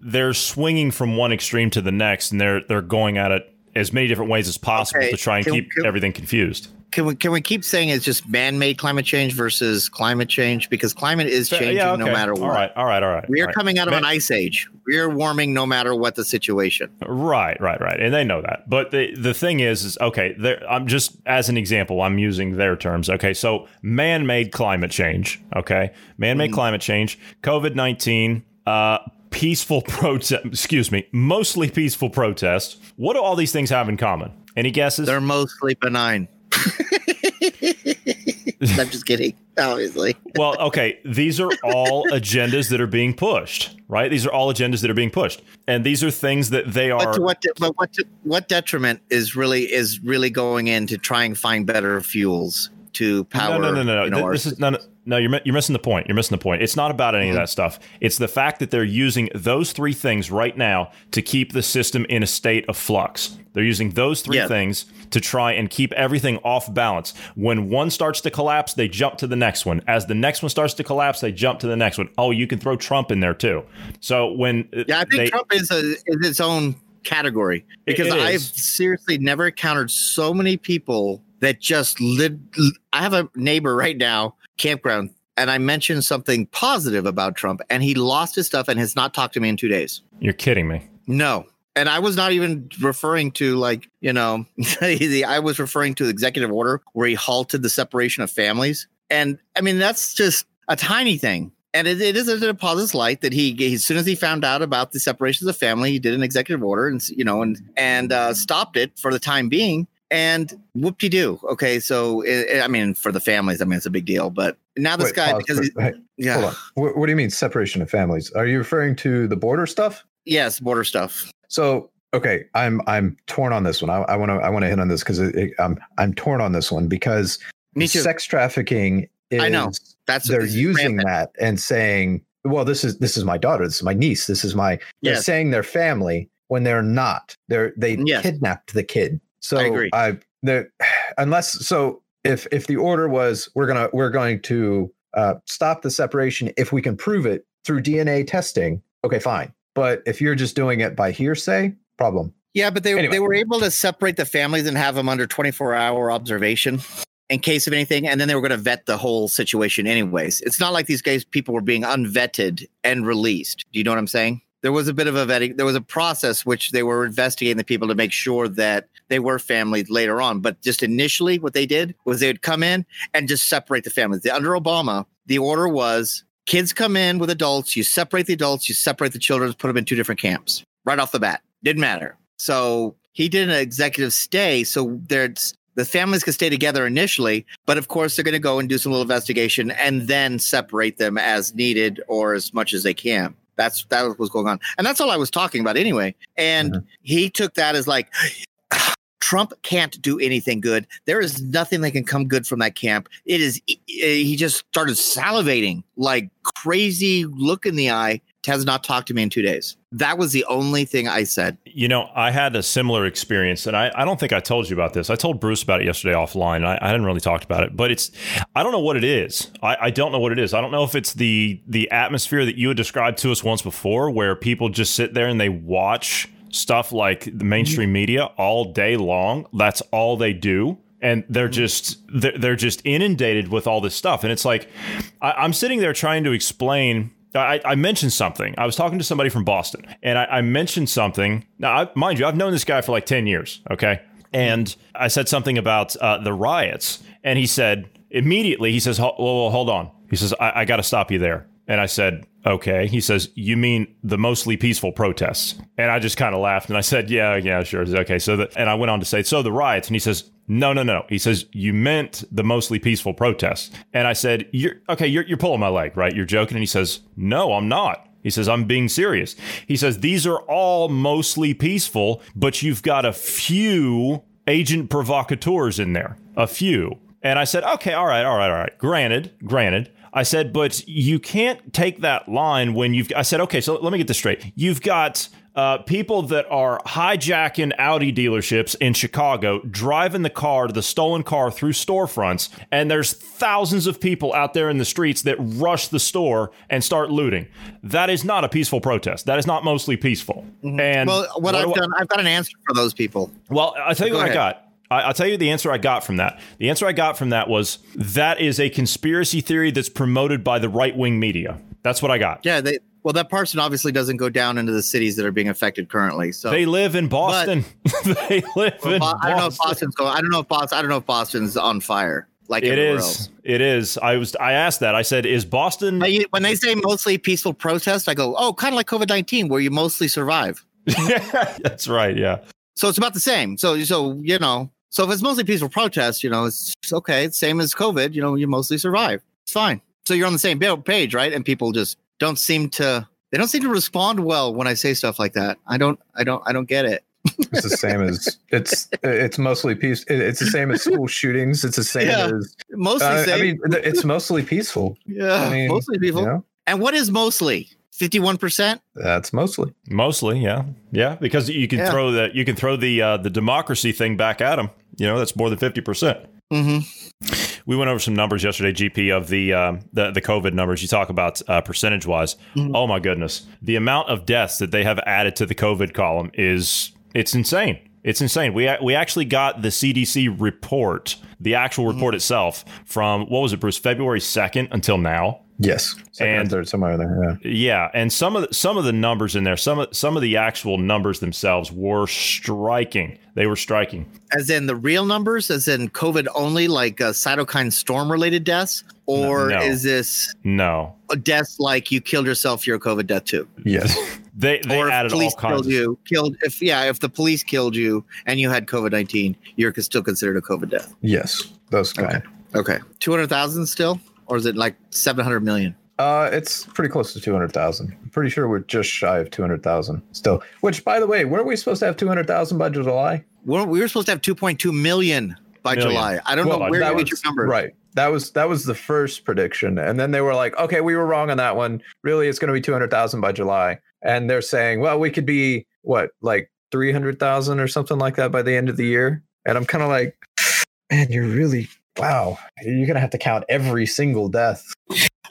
A: they're swinging from one extreme to the next, and they're they're going at it as many different ways as possible
C: Okay,
A: to try and
C: can-
A: keep
C: can-
A: everything confused.
C: Can we can we keep saying it's just man-made climate change versus climate change because climate is changing
A: yeah, okay.
C: no matter what.
A: All right, all right, all right.
C: We are
A: right.
C: coming out of
A: Man-
C: an ice age. We are warming no matter what the situation.
A: Right, right, right, and they know that. But the the thing is, is okay. there- I'm just as an example. I'm using their terms. Okay, so man-made climate change. Okay, man-made
C: Mhm.
A: climate change. COVID nineteen. Uh, peaceful protest. Excuse me. Mostly peaceful protest. What do all these things have in common? Any guesses?
C: They're mostly benign. I'm just kidding. Obviously.
A: well, okay, these are all agendas that are being pushed, right? These are all agendas that are being pushed, and these are things that they
C: But
A: are.
C: to what? But what? To, what detriment is really is really going in to try and find better fuels to power?
A: no, no, no, no,
C: you know,
A: This is no, no, no. You're you're missing the point. You're missing the point. It's not about any of mm-hmm. that stuff. It's the fact that they're using those three things right now to keep the system in a state of flux. They're using those three
C: Yeah.
A: things to try and keep everything off balance. When one starts to collapse, they jump to the next one. As the next one starts to collapse, they jump to the next one. Oh, you can throw Trump in there too. So when uh,
C: Yeah, I think
A: they,
C: Trump is a is its own category because I've seriously never encountered so many people that just live. I have a neighbor right now, campground, and I mentioned something positive about Trump, and he lost his stuff and has not talked to me in two days.
A: you're kidding me.
C: No. And I was not even referring to like, you know, I was referring to the executive order where he halted the separation of families. And I mean, that's just a tiny thing. And it, it is a positive light that he, as soon as he found out about the separations of family, he did an executive order and, you know, and, and uh, stopped it for the time being. And whoop de doo. Okay. So, i I mean, for the families, I mean, it's a big deal. But now this
B: Wait,
C: guy, because,
B: for-
C: he,
B: hey,
C: yeah.
B: hold on. What, what do you mean separation of families? Are you referring to the border stuff?
C: Yes, border stuff.
B: So okay, I'm I'm torn on this one. I want to I want to hit on this because I'm I'm torn on this one because sex trafficking is
C: I know. That's
B: they're using
C: rampant.
B: that and saying, well, this is this is my daughter, this is my niece, this is my. They're saying they're family when they're not. They're they
C: Yes.
B: kidnapped the kid. So
C: I agree.
B: I they're unless so if if the order was we're gonna we're going to uh, stop the separation if we can prove it through DNA testing. Okay, fine. But if you're just doing it by hearsay, problem.
C: Yeah, but they
B: Anyway.
C: they were able to separate the families and have them under 24 hour observation in case of anything, and then they were going to vet the whole situation anyways. It's not like these guys people were being unvetted and released. Do you know what I'm saying? There was a bit of a vetting. There was a process which they were investigating the people to make sure that they were families later on. But just initially, what they did was they would come in and just separate the families. Under Obama, the order was kids come in with adults, you separate the adults, you separate the children, put them in two different camps right off the bat. Didn't matter. So he did an executive stay. So there's the families can stay together initially, but of course they're going to go and do some little investigation and then separate them as needed or as much as they can. That's that was what's going on, and that's all I was talking about anyway. And
B: Mhm.
C: he took that as like. Trump can't do anything good. There is nothing that can come good from that camp. It is, he just started salivating like crazy look in the eye. Has not talked to me in two days. That was the only thing I said.
A: You know, I had a similar experience, and I, I don't think I told you about this. I told Bruce about it yesterday offline. I, I hadn't really talked about it, but it's I don't know what it is. I, I don't know what it is. I don't know if it's the the atmosphere that you had described to us once before, where people just sit there and they watch stuff like the mainstream mm-hmm. media all day long. That's all they do. And they're mm-hmm. just they're, they're just inundated with all this stuff, and it's like I, I'm sitting there trying to explain I, I, mentioned something. I was talking to somebody from Boston, and I, I mentioned something. Now, I, mind you, I've known this guy for like ten years. Okay, and I said something about uh, the riots, and he said immediately, he says, "Well, well hold on." He says, "I, I got to stop you there." And I said, Okay. He says, You mean the mostly peaceful protests? And I just kind of laughed and I said, Yeah, yeah, sure. Okay. So, the, and I went on to say, So the riots. And he says, No, no, no. He says, You meant the mostly peaceful protests. And I said, You're okay. You're, you're pulling my leg, right? You're joking. And he says, No, I'm not. He says, I'm being serious. He says, These are all mostly peaceful, but you've got a few agent provocateurs in there. A few. And I said, Okay, all right, all right, all right. Granted, granted. I said, but you can't take that line when you've. I said, okay, so let me get this straight. You've got uh, people that are hijacking Audi dealerships in Chicago, driving the car, the stolen car through storefronts, and there's thousands of people out there in the streets that rush the store and start looting. That is not a peaceful protest. That is not mostly peaceful. Mm-hmm. And
C: well, what, what I've done, I've got an answer for those people.
A: Well, I'll tell you Go what ahead. I got. I, will tell you the answer I got from that. The answer I got from that was that is a conspiracy theory that's promoted by the right wing media. That's what I got.
C: Yeah, they, well, that person obviously doesn't go down into the cities that are being affected currently. So
A: they live in Boston. they live well, in.
C: I don't know if Boston's going. I don't know if Boston. I don't know if Boston's on fire. Like
A: it is.
C: Else.
A: It is. I was. I asked that. I said, "Is Boston?"
C: When they say mostly peaceful protest, I go, "Oh, kind of like COVID nineteen, where you mostly survive."
A: yeah, that's right. Yeah.
C: So it's about the same. So so you know, so if it's mostly peaceful protest, you know, it's okay. It's same as COVID. You know, you mostly survive. It's fine. So you're on the same page, right? And people just don't seem to. They don't seem to respond well when I say stuff like that. I don't. I don't. I don't get it.
B: it's the same as it's. It's mostly peace. It's the same as school shootings. It's the same yeah, as
C: mostly. Uh,
B: I mean, it's mostly peaceful.
C: Yeah,
B: I
C: mean, mostly peaceful. You know? And what is mostly? 51%?
B: That's mostly.
A: Mostly, yeah. Yeah, because you can yeah. throw the you can throw the uh, the democracy thing back at them. You know, that's more than 50%.
C: Mm-hmm.
A: We went over some numbers yesterday, GP, of the um, the, the COVID numbers. You talk about uh, percentage wise. Mm-hmm. Oh my goodness, the amount of deaths that they have added to the COVID column is it's insane. It's insane. We we actually got the CDC report, the actual report mm-hmm. itself, from what was it, Bruce? February second until now.
B: Yes,
A: Second and
B: third, somewhere there.
A: Yeah, yeah, and some of the, some of the numbers in there, some of some of the actual numbers themselves were striking. They were striking.
C: As in the real numbers, as in COVID only, like uh, cytokine storm related deaths, or no, no. is this
A: no
C: deaths like you killed yourself? You're a COVID death too.
B: Yes.
A: they they or added
C: police
A: all kinds.
C: Killed you killed if yeah if the police killed you and you had COVID nineteen, you're still considered a COVID death.
B: Yes, those kind.
C: Okay. Okay, two hundred thousand still or is it like 700 million?
B: Uh, it's pretty close to 200,000. I'm pretty sure we're just shy of 200,000 still. Which, by the way, weren't we supposed to have 200,000 by July?
C: Well, we were supposed to have 2.2 million by million. July. I don't well, know where you get your number.
B: Right. That was that was the first prediction, and then they were like, "Okay, we were wrong on that one. Really, it's going to be 200,000 by July." And they're saying, "Well, we could be what, like 300,000 or something like that by the end of the year." And I'm kind of like, "Man, you're really wow, you're gonna have to count every single death.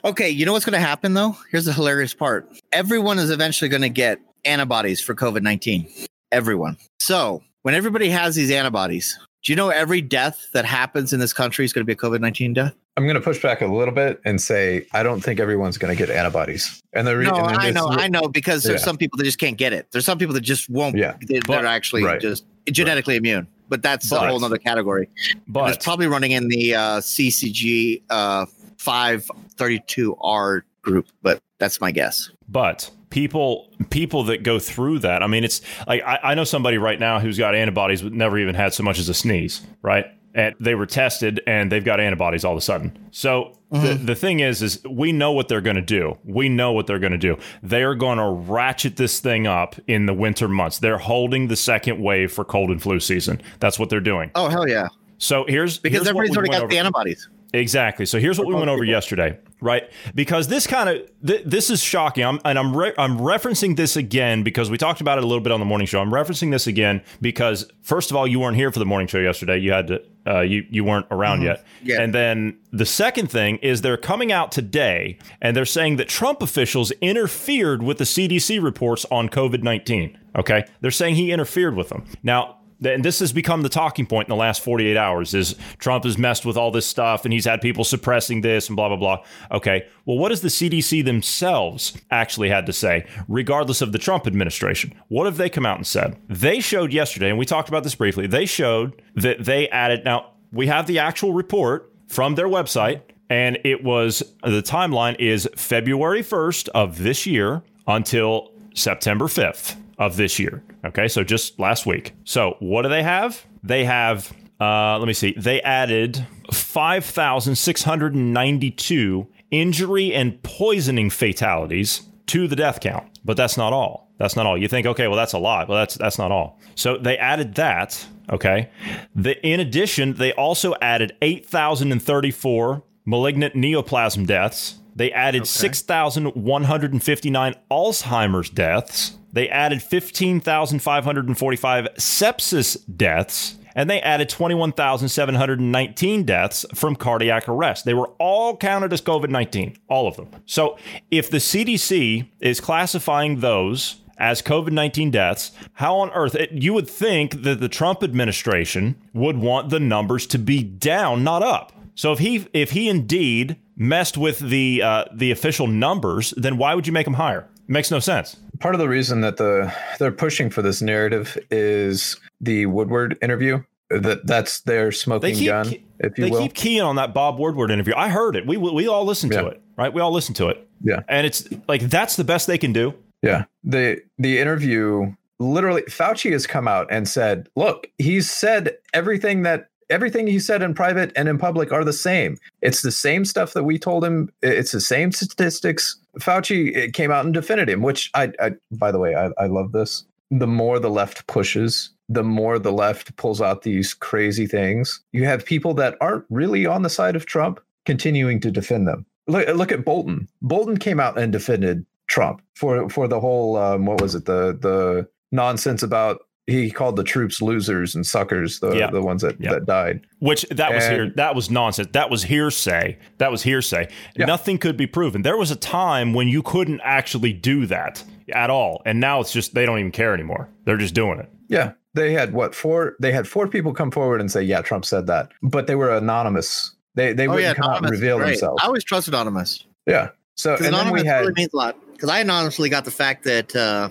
C: Okay, you know what's gonna happen though? Here's the hilarious part. Everyone is eventually gonna get antibodies for COVID 19. Everyone. So when everybody has these antibodies, do you know every death that happens in this country is going to be a COVID 19 death?
B: I'm going to push back a little bit and say I don't think everyone's going to get antibodies. And the
C: reason no, I know, I know, because there's yeah. some people that just can't get it. There's some people that just won't. Yeah, they, are actually right. just genetically right. immune but that's but, a whole other category. But it's probably running in the uh, CCG uh, 532R group, but that's my guess.
A: But people people that go through that, I mean, it's like I, I know somebody right now who's got antibodies but never even had so much as a sneeze, right? and they were tested and they've got antibodies all of a sudden. So mm-hmm. the, the thing is, is we know what they're going to do. We know what they're going to do. They are going to ratchet this thing up in the winter months. They're holding the second wave for cold and flu season. That's what they're doing.
C: Oh hell yeah!
A: So here's
C: because
A: here's
C: everybody's already got
A: over.
C: the antibodies.
A: Exactly. So here's what we went over yesterday, right? Because this kind of th- this is shocking. I'm, and I'm re- I'm referencing this again because we talked about it a little bit on the morning show. I'm referencing this again because first of all, you weren't here for the morning show yesterday. You had to uh, you you weren't around mm-hmm. yet.
C: Yeah.
A: And then the second thing is they're coming out today and they're saying that Trump officials interfered with the CDC reports on COVID 19. Okay, they're saying he interfered with them. Now and this has become the talking point in the last 48 hours is Trump has messed with all this stuff and he's had people suppressing this and blah blah blah. Okay. Well, what does the CDC themselves actually had to say regardless of the Trump administration? What have they come out and said? They showed yesterday and we talked about this briefly. They showed that they added now we have the actual report from their website And it was the timeline is February 1st of this year until September 5th of this year. Okay, so just last week. So what do they have? They have, uh, let me see, they added 5,692 injury and poisoning fatalities to the death count. But that's not all. That's not all. You think, okay, well, that's a lot. Well, that's that's not all. So they added that. Okay. The, in addition, they also added 8,034 malignant neoplasm deaths. They added 6,159 Alzheimer's deaths. They added 15,545 sepsis deaths. And they added 21,719 deaths from cardiac arrest. They were all counted as COVID 19, all of them. So if the CDC is classifying those as COVID 19 deaths, how on earth it, you would think that the Trump administration would want the numbers to be down, not up. So if he if he indeed messed with the uh, the official numbers, then why would you make them higher? Makes no sense.
B: Part of the reason that the they're pushing for this narrative is the Woodward interview. That that's their smoking
A: keep-
B: gun, if you
A: they
B: will.
A: keep keying on that Bob Woodward interview. I heard it. We we all listened to it, right? We all listened to it.
B: Yeah.
A: And it's like that's the best they can do.
B: Yeah. The the interview literally Fauci has come out and said, look, he's said everything that everything he said in private and in public are the same. It's the same stuff that we told him. It's the same statistics. Fauci eh, came out and defended him, which I, I by the way, I, I love this. The more the left pushes, the more the left pulls out these crazy things. You have people that aren't really on the side of Trump continuing to defend them. Look, look at Bolton. Bolton came out and defended Trump for for the whole um, what was it the the nonsense about he called the troops losers and suckers the
A: Yeah.
B: the ones that
A: Yeah.
B: that died.
A: Which that was here. That was nonsense. That was hearsay. That was hearsay.
B: Yeah.
A: Nothing could be proven. There was a time when you couldn't actually do that at all, and now it's just they don't even care anymore. They're just doing it.
B: Yeah, they had what four? They had four people come forward and say, "Yeah, Trump said that," but they were anonymous. They they
C: Oh
B: wouldn't
C: yeah,
B: come out and reveal
C: great.
B: themselves.
C: I always trust anonymous.
B: yeah. So
C: Because
B: and then
C: anonymous
B: we had
C: really means a lot. Because I anonymously got the fact that uh,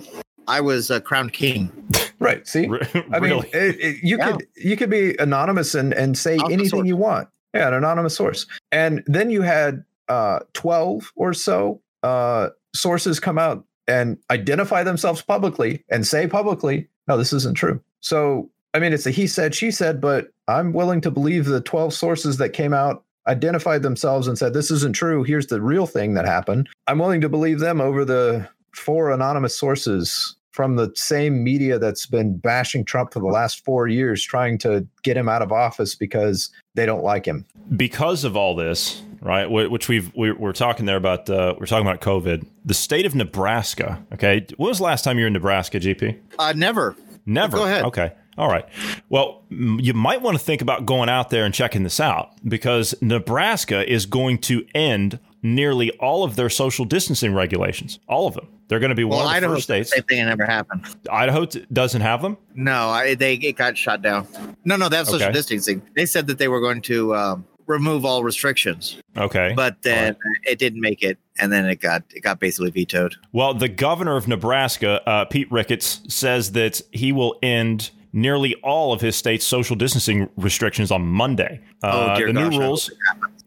C: I was uh, crowned king.
B: right. See,
A: Re-
B: I mean, it, it, you
C: Yeah.
B: could you could be anonymous and and say
C: Anonymous
B: anything
C: source.
B: you want. Yeah, an anonymous source. And then you had uh, twelve or so uh, sources come out and identify themselves publicly and say publicly, "No, this isn't true." So, I mean, it's a he said, she said, but I'm willing to believe the twelve sources that came out identified themselves and said, "This isn't true. Here's the real thing that happened." I'm willing to believe them over the four anonymous sources from the same media that's been bashing Trump for the last four years, trying to get him out of office because they don't like him.
A: because of all this, right? Which we've we, we're talking there about. Uh, we're talking about COVID. The state of Nebraska. Okay, when was the last time you were in Nebraska, GP?
C: Uh, never.
A: Never.
C: Go ahead.
A: Okay. All right. Well, you might want to think about going out there and checking this out because Nebraska is going to end nearly all of their social distancing regulations. All of them. They're going to be
C: Well,
A: one of the
C: Idaho
A: first states.
C: Same thing. Never happened.
A: Idaho t- doesn't have them.
C: No, I, they it got shut down. No, no, that's social
A: Okay.
C: distancing. They said that they were going to um, remove all restrictions,
A: Okay.
C: but then it didn't make it, and then it got it got basically vetoed.
A: Well, the governor of Nebraska, uh, Pete Ricketts, says that he will end nearly all of his state's social distancing restrictions on Monday.
C: Oh,
A: Uh,
C: dear
A: the
C: gosh,
A: new rules,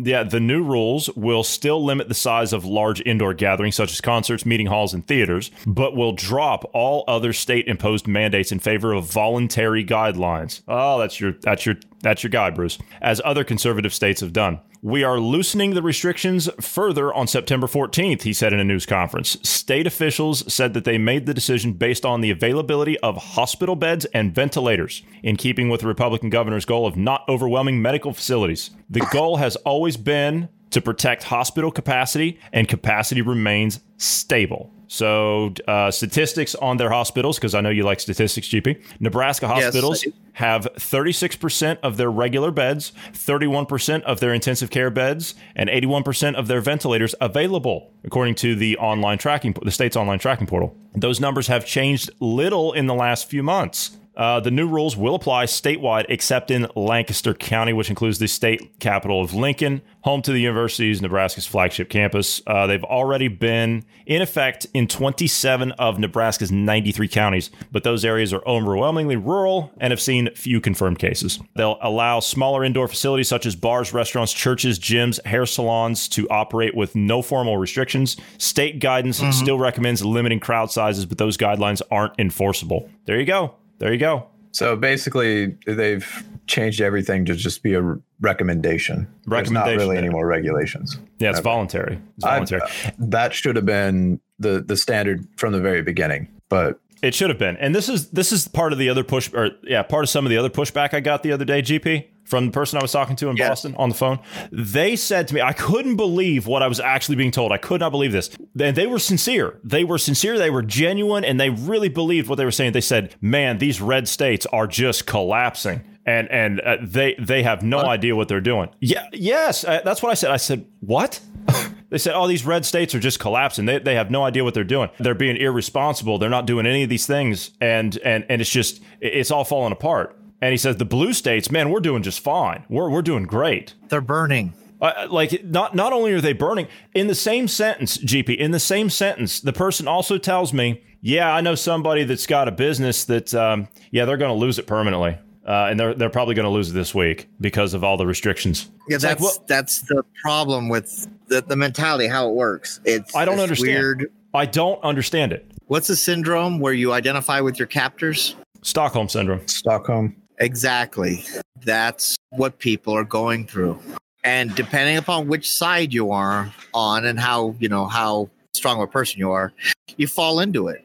A: yeah, the new rules will still limit the size of large indoor gatherings such as concerts, meeting halls, and theaters, but will drop all other state-imposed mandates in favor of voluntary guidelines. Oh, that's your that's your that's your guy, Bruce. As other conservative states have done. We are loosening the restrictions further on September 14th, he said in a news conference. State officials said that they made the decision based on the availability of hospital beds and ventilators, in keeping with the Republican governor's goal of not overwhelming medical facilities. The goal has always been to protect hospital capacity, and capacity remains stable. So, uh, statistics on their hospitals, because I know you like statistics, GP. Nebraska hospitals
C: do.
A: have 36% of their regular beds, 31% of their intensive care beds, and 81% of their ventilators available, according to the online tracking, the state's online tracking portal. Those numbers have changed little in the last few months. Uh, the new rules will apply statewide, except in Lancaster County, which includes the state capital of Lincoln, home to the University's Nebraska's flagship campus. Uh, they've already been in effect in 27 of Nebraska's 93 counties, but those areas are overwhelmingly rural and have seen few confirmed cases. They'll allow smaller indoor facilities such as bars, restaurants, churches, gyms, hair salons to operate with no formal restrictions. State guidance mm-hmm. still recommends limiting crowd sizes, but those guidelines aren't enforceable. There you go. There you go.
B: So basically, they've changed everything to just be a recommendation. Recommendation. There's not really any more regulations.
A: Yeah, it's voluntary. It's voluntary.
B: I, that should have been the the standard from the very beginning, but
A: it should have been. And this is this is part of the other push, or yeah, part of some of the other pushback I got the other day. GP from the person I was talking to in. Boston on the phone. They said to me, I couldn't believe what I was actually being told. I could not believe this. And they were sincere. They were sincere. They were genuine, and they really believed what they were saying. They said, "Man, these red states are just collapsing." And and uh, they they have no what? idea what they're doing. Yeah, yes, uh, that's what I said. I said, "What?" They said, oh, these red states are just collapsing. They, they have no idea what they're doing. They're being irresponsible. They're not doing any of these things. And, and, and it's just, it's all falling apart. And he says the blue states, man, we're doing just fine. We're we're doing great.
D: They're burning.
A: Uh, like not not only are they burning in the same sentence, GP, in the same sentence, the person also tells me, yeah, I know somebody that's got a business that, um, yeah, they're going to lose it permanently. Uh, and they're they're probably going to lose it this week because of all the restrictions.
C: Yeah, it's that's like, well, that's the problem with the, the mentality how it works. It's
A: I don't understand. Weird. I don't understand it.
C: What's the syndrome where you identify with your captors?
A: Stockholm syndrome.
B: Stockholm.
C: Exactly. That's what people are going through. And depending upon which side you are on and how, you know, how strong of a person you are, you fall into it.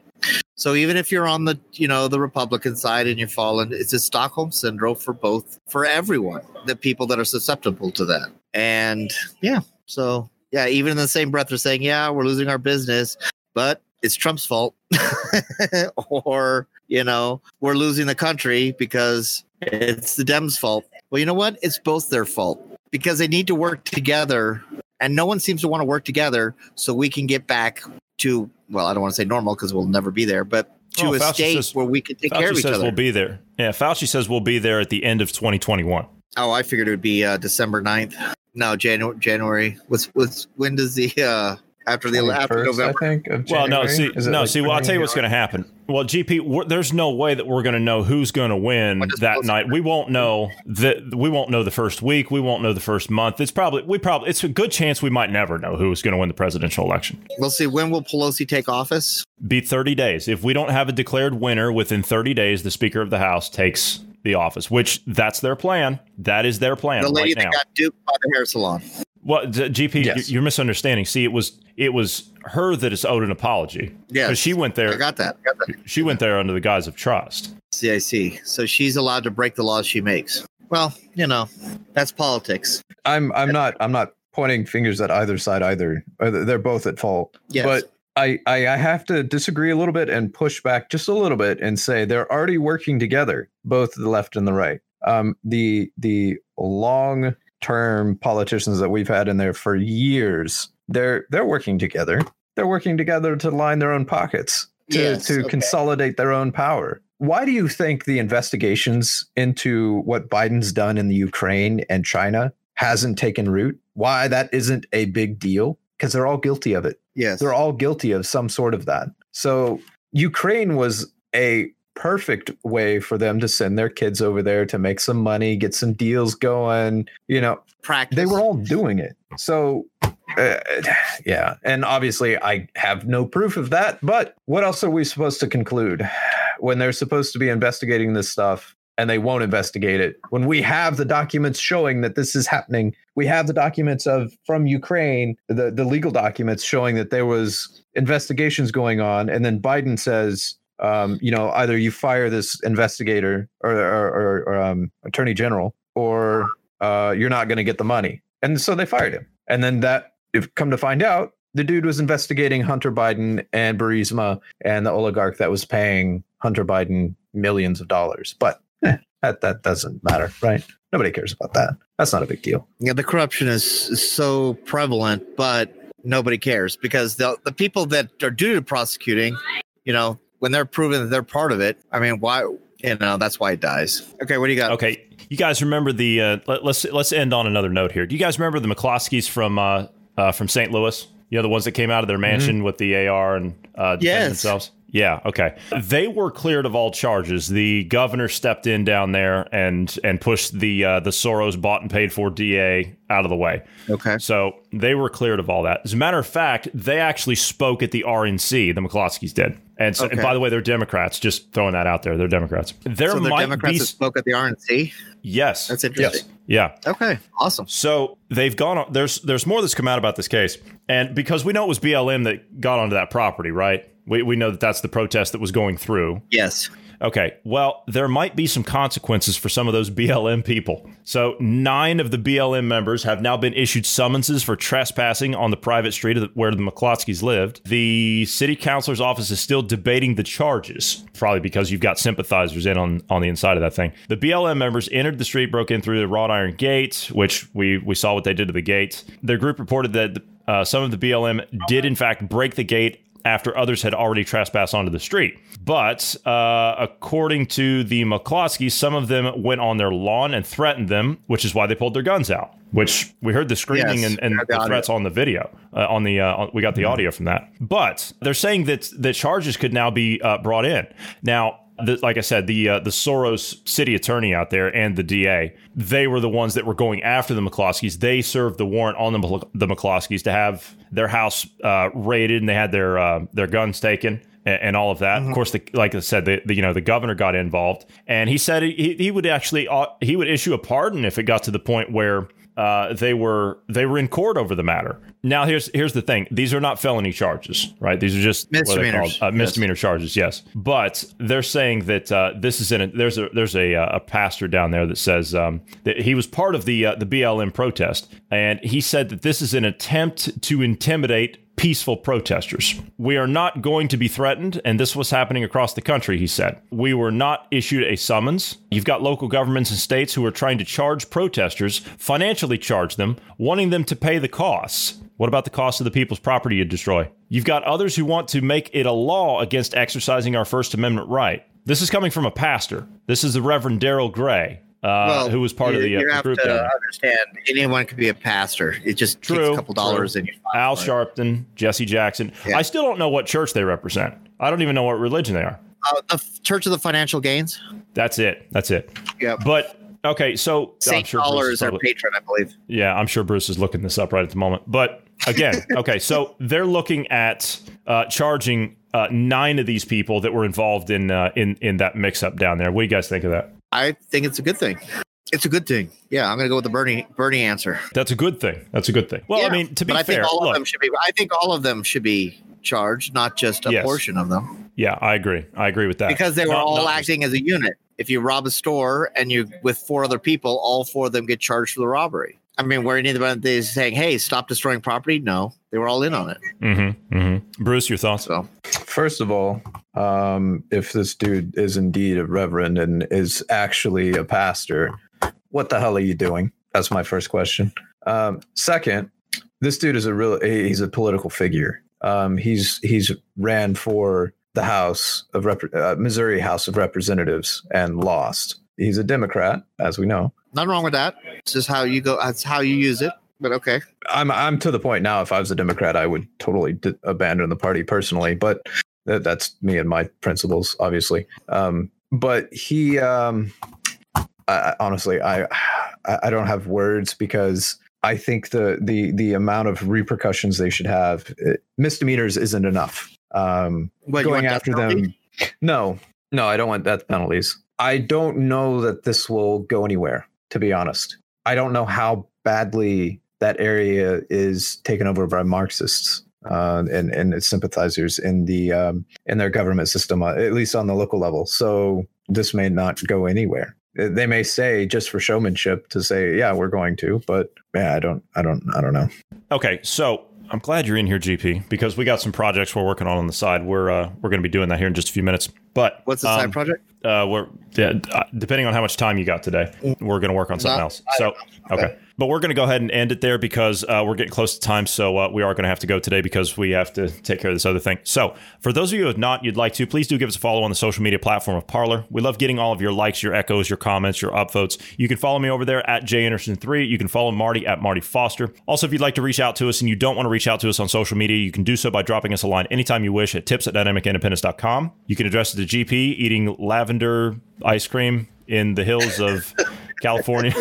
C: So even if you're on the, you know, the Republican side and you fall in, it's a Stockholm syndrome for both, for everyone, the people that are susceptible to that. And yeah, so yeah, even in the same breath, they're saying, yeah, we're losing our business, but it's Trump's fault. or, you know, we're losing the country because it's the Dems' fault. Well, you know what? It's both their fault because they need to work together, and no one seems to want to work together so we can get back to well, I don't want to say normal because we'll never be there, but to oh, a Fauci state says, where we can take
A: Fauci
C: care of each
A: says
C: other.
A: We'll be there. Yeah, Fauci says we'll be there at the end of 2021.
C: Oh, I figured it would be uh, December 9th. No, January. January. What's what's when does the uh, after the after November.
B: I think.
A: well, no, see, no, like see. Well, I'll tell you what's going to happen. Well, GP, there's no way that we're going to know who's going to win that night. We won't know that. We won't know the first week. We won't know the first month. It's probably we probably it's a good chance we might never know who's going to win the presidential election.
C: We'll see. When will Pelosi take office?
A: Be 30 days. If we don't have a declared winner within 30 days, the Speaker of the House takes the office. Which that's their plan. That is their plan.
C: The lady
A: right
C: that got duped by the hair salon.
A: Well, GP, yes. you're misunderstanding. See, it was it was her that is owed an apology.
C: Yeah,
A: she went there.
C: I got that. I got that.
A: She went there under the guise of trust.
C: See, I see. So she's allowed to break the laws she makes. Well, you know, that's politics.
B: I'm I'm not I'm not pointing fingers at either side either. They're both at fault.
C: Yes.
B: But I, I have to disagree a little bit and push back just a little bit and say they're already working together, both the left and the right. Um, the the long term politicians that we've had in there for years, they're they're working together. They're working together to line their own pockets, to, yes, to okay. consolidate their own power. Why do you think the investigations into what Biden's done in the Ukraine and China hasn't taken root? Why that isn't a big deal? Because they're all guilty of it.
C: Yes.
B: They're all guilty of some sort of that. So Ukraine was a perfect way for them to send their kids over there to make some money, get some deals going. You know,
C: practice.
B: They were all doing it. So, uh, yeah. And obviously, I have no proof of that. But what else are we supposed to conclude when they're supposed to be investigating this stuff? And they won't investigate it. When we have the documents showing that this is happening, we have the documents of from Ukraine, the, the legal documents showing that there was investigations going on, and then Biden says, um, you know, either you fire this investigator or, or, or, or um, attorney general, or uh, you're not going to get the money. And so they fired him. And then that, if come to find out, the dude was investigating Hunter Biden and Burisma and the oligarch that was paying Hunter Biden millions of dollars. But eh, that that doesn't matter, right? Nobody cares about that. That's not a big deal.
C: Yeah, the corruption is so prevalent, but nobody cares because the the people that are due to prosecuting, you know, when they're proven that they're part of it, I mean, why You know, that's why it dies. Okay, what do you got?
A: Okay, you guys remember the? Uh, let, let's let's end on another note here. Do you guys remember the McCloskeys from uh, uh, from St. Louis? You know the ones that came out of their mansion with the AR and uh,
C: Yes.
A: themselves. Yeah. Okay. They were cleared of all charges. The governor stepped in down there and and pushed the uh, the Soros bought and paid for DA out of the way.
C: Okay.
A: So they were cleared of all that. As a matter of fact, they actually spoke at the RNC. The McCloskeys did. And, so, and by the way, they're Democrats. Just throwing that out there. They're Democrats. There
C: So the
A: might
C: Democrats
A: be
C: that spoke at the RNC.
A: yes.
C: That's interesting.
A: yeah.
C: Okay, awesome.
A: So they've gone on. There's there's more that's come out about this case, and because we know it was BLM that got onto that property, right? We we know that that's the protest that was going through.
C: Yes.
A: Okay, well, there might be some consequences for some of those BLM people. So, nine of the BLM members have now been issued summonses for trespassing on the private street the, where the McCloskeys lived. The city councilor's office is still debating the charges, probably because you've got sympathizers in on, on the inside of that thing. The BLM members entered the street, broke in through the wrought iron gate, which we, we saw what they did to the gate. Their group reported that uh, some of the BLM did, in fact, break the gate after others had already trespassed onto the street. But uh, according to the McCloskeys, some of them went on their lawn and threatened them, which is why they pulled their guns out. Which we heard the screaming
C: Yes,
A: and, and the
C: got it.
A: threats on the video. Uh, on the uh, we got the audio from that. But they're saying that that charges could now be uh, brought in. Now, the, like I said, the uh, the Soros city attorney out there and the DA, they were the ones that were going after the McCloskeys. They served the warrant on the the McCloskeys to have their house uh, raided, and they had their uh, their guns taken. a- And all of that, of course, the, like I said, the, the you know the governor got involved, and he said he, he would actually uh, he would issue a pardon if it got to the point where uh, they were they were in court over the matter. Now here's here's the thing: these are not felony charges, right? These are just
C: Misdemeanors.
A: Uh, misdemeanor charges, yes. But they're saying that uh, this is in a, there's a there's a, uh, a pastor down there that says um, that he was part of the uh, the BLM protest, and he said that this is an attempt to intimidate peaceful protesters. We are not going to be threatened, and this was happening across the country, he said. We were not issued a summons. You've got local governments and states who are trying to charge protesters, financially charge them, wanting them to pay the costs. What about the cost of the people's property you destroy? You've got others who want to make it a law against exercising our First Amendment right. This is coming from a pastor. This is the Reverend Darryl Gray, uh, who was part
C: you,
A: of the, uh,
C: you
A: the
C: have
A: group
C: to
A: there.
C: understand anyone could be a pastor. It just takes
A: True,
C: a couple dollars
A: true.
C: and you're
A: Al
C: fine.
A: Sharpton, Jesse Jackson.
C: Yeah.
A: I still don't know what church they represent. I don't even know what religion they are.
C: Uh, the Church of the Financial Gains.
A: That's it. That's it.
C: Yeah.
A: But okay, so I'm
C: Saint
A: sure
C: Dollar is
A: totally-
C: patron, I believe.
A: Yeah, I'm sure Bruce is looking this up right at the moment. But again, okay, so they're looking at uh, charging uh, nine of these people that were involved in uh, in in that mix up down there. What do you guys think of that?
C: I think it's a good thing. It's a good thing. Yeah, I'm going to go with the Bernie Bernie answer.
A: That's a good thing. That's a good thing. Well, I mean, to be
C: but I
A: fair,
C: think all
A: look,
C: of them should be. I think all of them should be charged, not just a
A: Yes.
C: portion of them,
A: yeah, I agree. I agree with that
C: because they were
A: Not-
C: all
A: not just-
C: acting as a unit. If you rob a store and you with four other people, all four of them get charged for the robbery. I mean, were anybody is saying, "Hey, stop destroying property"? No, they were all in on it.
A: Mm-hmm, mm-hmm. Bruce, your thoughts?
C: So
B: First of all, um, if this dude is indeed a reverend and is actually a pastor, what the hell are you doing? That's my first question. Um, second, this dude is a real he's a political figure. Um, he's he's ran for the House of Rep- uh, Missouri House of Representatives and lost. He's a Democrat, as we know.
C: nothing wrong with that. This is how you go. That's how you use it. But okay,
B: I'm I'm to the point now. If I was a Democrat, I would totally d- abandon the party personally. But that's me and my principles, obviously. Um, but he, um, I, honestly, I, I don't have words because I think the the the amount of repercussions they should have uh, misdemeanors isn't enough. Um,
C: what,
B: going after them, no, no, I don't want death penalties. I don't know that this will go anywhere. To be honest, I don't know how badly that area is taken over by Marxists uh, and and its sympathizers in the um, in their government system, uh, at least on the local level. So this may not go anywhere. They may say just for showmanship to say, yeah, we're going to, but yeah, I don't, I don't, I don't know.
A: Okay, so I'm glad you're in here, GP, because we got some projects we're working on on the side. We're uh, we're going to be doing that here in just a few minutes. But
C: What's the
A: um,
C: side project?
A: Uh, we're yeah, uh, depending on how much time you got today, we're going to work on something
C: No,
A: else. So, okay. But we're going to go ahead and end it there because uh, we're getting close to time. So uh, we are going to have to go today because we have to take care of this other thing. So for those of you who have not, you'd like to, please do give us a follow on the social media platform of Parler. We love getting all of your likes, your echoes, your comments, your upvotes. You can follow me over there at Jay Anderson3. You can follow Marty at Marty Foster. Also, if you'd like to reach out to us and you don't want to reach out to us on social media, you can do so by dropping us a line anytime you wish at tips at dynamicindependence.com. You can address it to GP eating lavender ice cream in the hills of California.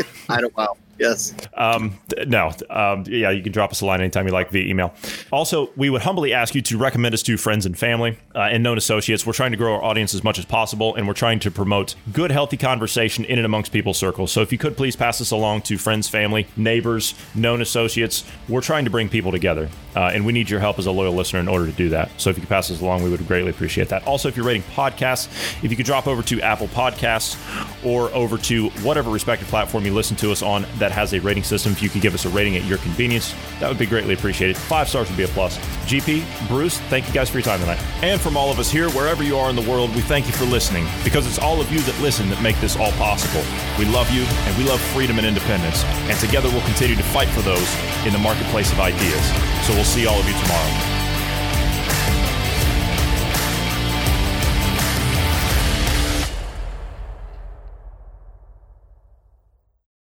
C: Yes.
A: Um, no, um, yeah, you can drop us a line anytime you like via email. Also, we would humbly ask you to recommend us to friends and family uh, and known associates. We're trying to grow our audience as much as possible, and we're trying to promote good, healthy conversation in and amongst people's circles. So, if you could please pass this along to friends, family, neighbors, known associates, we're trying to bring people together, uh, and we need your help as a loyal listener in order to do that. So, if you could pass this along, we would greatly appreciate that. Also, if you're rating podcasts, if you could drop over to Apple Podcasts or over to whatever respective platform you listen to us on that has a rating system, if you could give us a rating at your convenience, that would be greatly appreciated. Five stars would be a plus. GP, Bruce, thank you guys for your time tonight. And from all of us here, wherever you are in the world, we thank you for listening because it's all of you that listen that make this all possible. We love you and we love freedom and independence. And together we'll continue to fight for those in the marketplace of ideas. So we'll see all of you tomorrow.